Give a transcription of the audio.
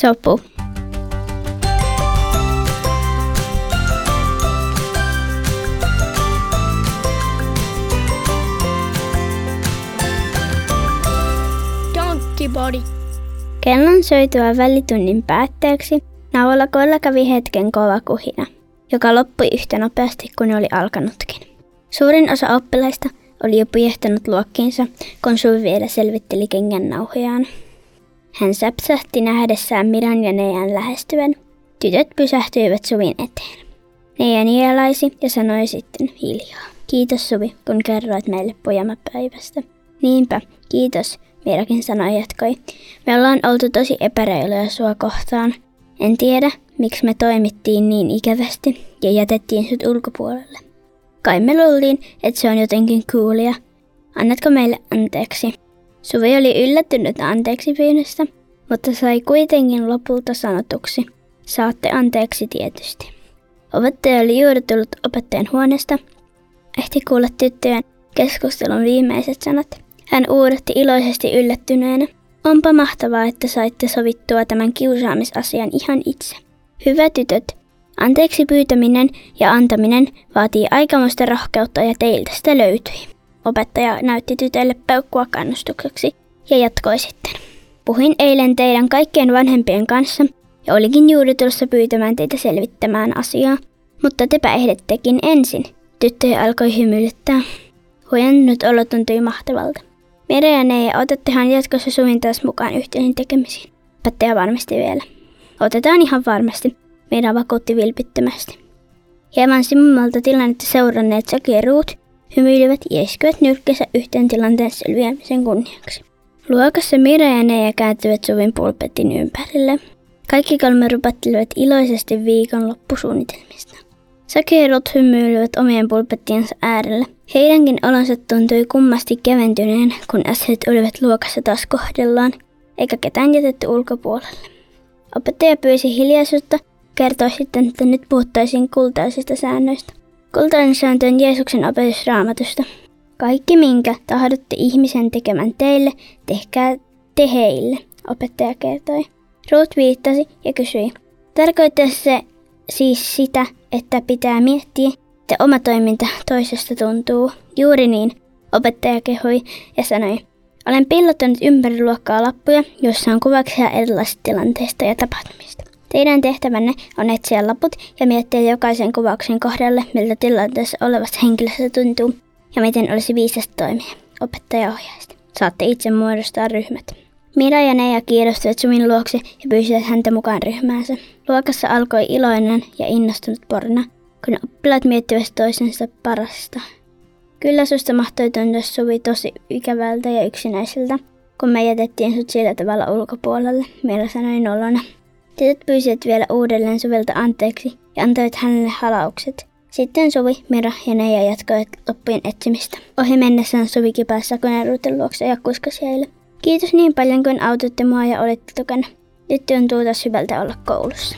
Sopu. Body. Kellon soitua välitunnin päätteeksi naulakoilla kävi hetken kova kuhina, joka loppui yhtä nopeasti kuin oli alkanutkin. Suurin osa oppilaista oli jo pujehtanut luokkiinsa, kun Suvi vielä selvitteli kengän nauhojaan. Hän säpsähti nähdessään Miran ja Neijan lähestyvän. Tytöt pysähtyivät Suvin eteen. Neija nielaisi ja sanoi sitten hiljaa. Kiitos Suvi, kun kerroit meille pojamapäivästä. Niinpä, kiitos, Mirakin sanoi jatkoi. Me ollaan oltu tosi epäreiluja sua kohtaan. En tiedä, miksi me toimittiin niin ikävästi ja jätettiin sut ulkopuolelle. Kai me luultiin, että se on jotenkin coolia. Annatko meille anteeksi? Suvi oli yllättynyt anteeksi pyynnöstä, mutta sai kuitenkin lopulta sanotuksi. Saatte anteeksi tietysti. Opettaja oli juuri tullut opettajan huoneesta. Ehti kuulla tyttöjen keskustelun viimeiset sanat. Hän uudatti iloisesti yllättyneenä. Onpa mahtavaa, että saitte sovittua tämän kiusaamisasian ihan itse. Hyvä tytöt, anteeksi pyytäminen ja antaminen vaatii aikamoista rohkeutta ja teiltä sitä löytyi. Opettaja näytti tytölle peukkua kannustukseksi ja jatkoi sitten. Puhuin eilen teidän kaikkien vanhempien kanssa ja olikin juuri tulossa pyytämään teitä selvittämään asiaa, mutta tepä ehdettekin ensin. Tyttöjä alkoi hymyilyttää. Huojennut olo tuntui mahtavalta. Mere ja Neija, otettehan jatkossa Suvin taas mukaan yhteisiin tekemisiin. Opettaja varmisti vielä. Otetaan ihan varmasti, meidän vakuutti vilpittömästi. Hieman simmalta tilannetta seuranneet Saki Ruut hymyilivät ja iskivät nyrkkinsä yhteen tilanteen selviämisen kunniaksi. Luokassa Mira ja Neija kääntyivät Suvin pulpetin ympärille. Kaikki kolme rupattelivat iloisesti viikon loppusuunnitelmista. Sakerot hymyilivät omien pulpettiensa äärellä. Heidänkin olonsa tuntui kummasti keventyneen, kun asiat olivat luokassa taas kohdellaan, eikä ketään jätetty ulkopuolelle. Opettaja pyysi hiljaisuutta, kertoi sitten, että nyt puhuttaisiin kultaisista säännöistä. Kultainen sääntö on Jeesuksen opetus raamatusta. Kaikki minkä tahdotte ihmisen tekemän teille, tehkää te heille, opettaja kertoi. Ruth viittasi ja kysyi, tarkoittaa se siis sitä, että pitää miettiä, että oma toiminta toisesta tuntuu. Juuri niin, opettaja kehui ja sanoi. Olen pillottanut ympäri luokkaa lappuja, joissa on kuvauksia erilaisista tilanteista ja tapahtumista. Teidän tehtävänne on etsiä laput ja miettiä jokaisen kuvauksen kohdalle, miltä tilanteessa olevasta henkilöstä tuntuu ja miten olisi viisasta toimia. Opettaja ohjaista. Saatte itse muodostaa ryhmät. Mira ja Neija kiinnostuivat Sumin luokse ja pyysivät häntä mukaan ryhmäänsä. Luokassa alkoi iloinen ja innostunut porna, kun oppilaat miettivät toisensa parasta. Kyllä susta mahtoi tuntua Suvi tosi ikävältä ja yksinäiseltä, kun me jätettiin sut sillä tavalla ulkopuolelle, Mira sanoi nolona. Tytöt pyysivät vielä uudelleen Suvilta anteeksi ja antoivat hänelle halaukset. Sitten Suvi, Mira ja Neija jatkoivat loppujen etsimistä. Ohi mennessään Suvi kipäässä koneen luokse ja kuskasi heille. Kiitos niin paljon, kun autoitte mua ja olette tukana. Nyt tuntuu taas hyvältä olla koulussa.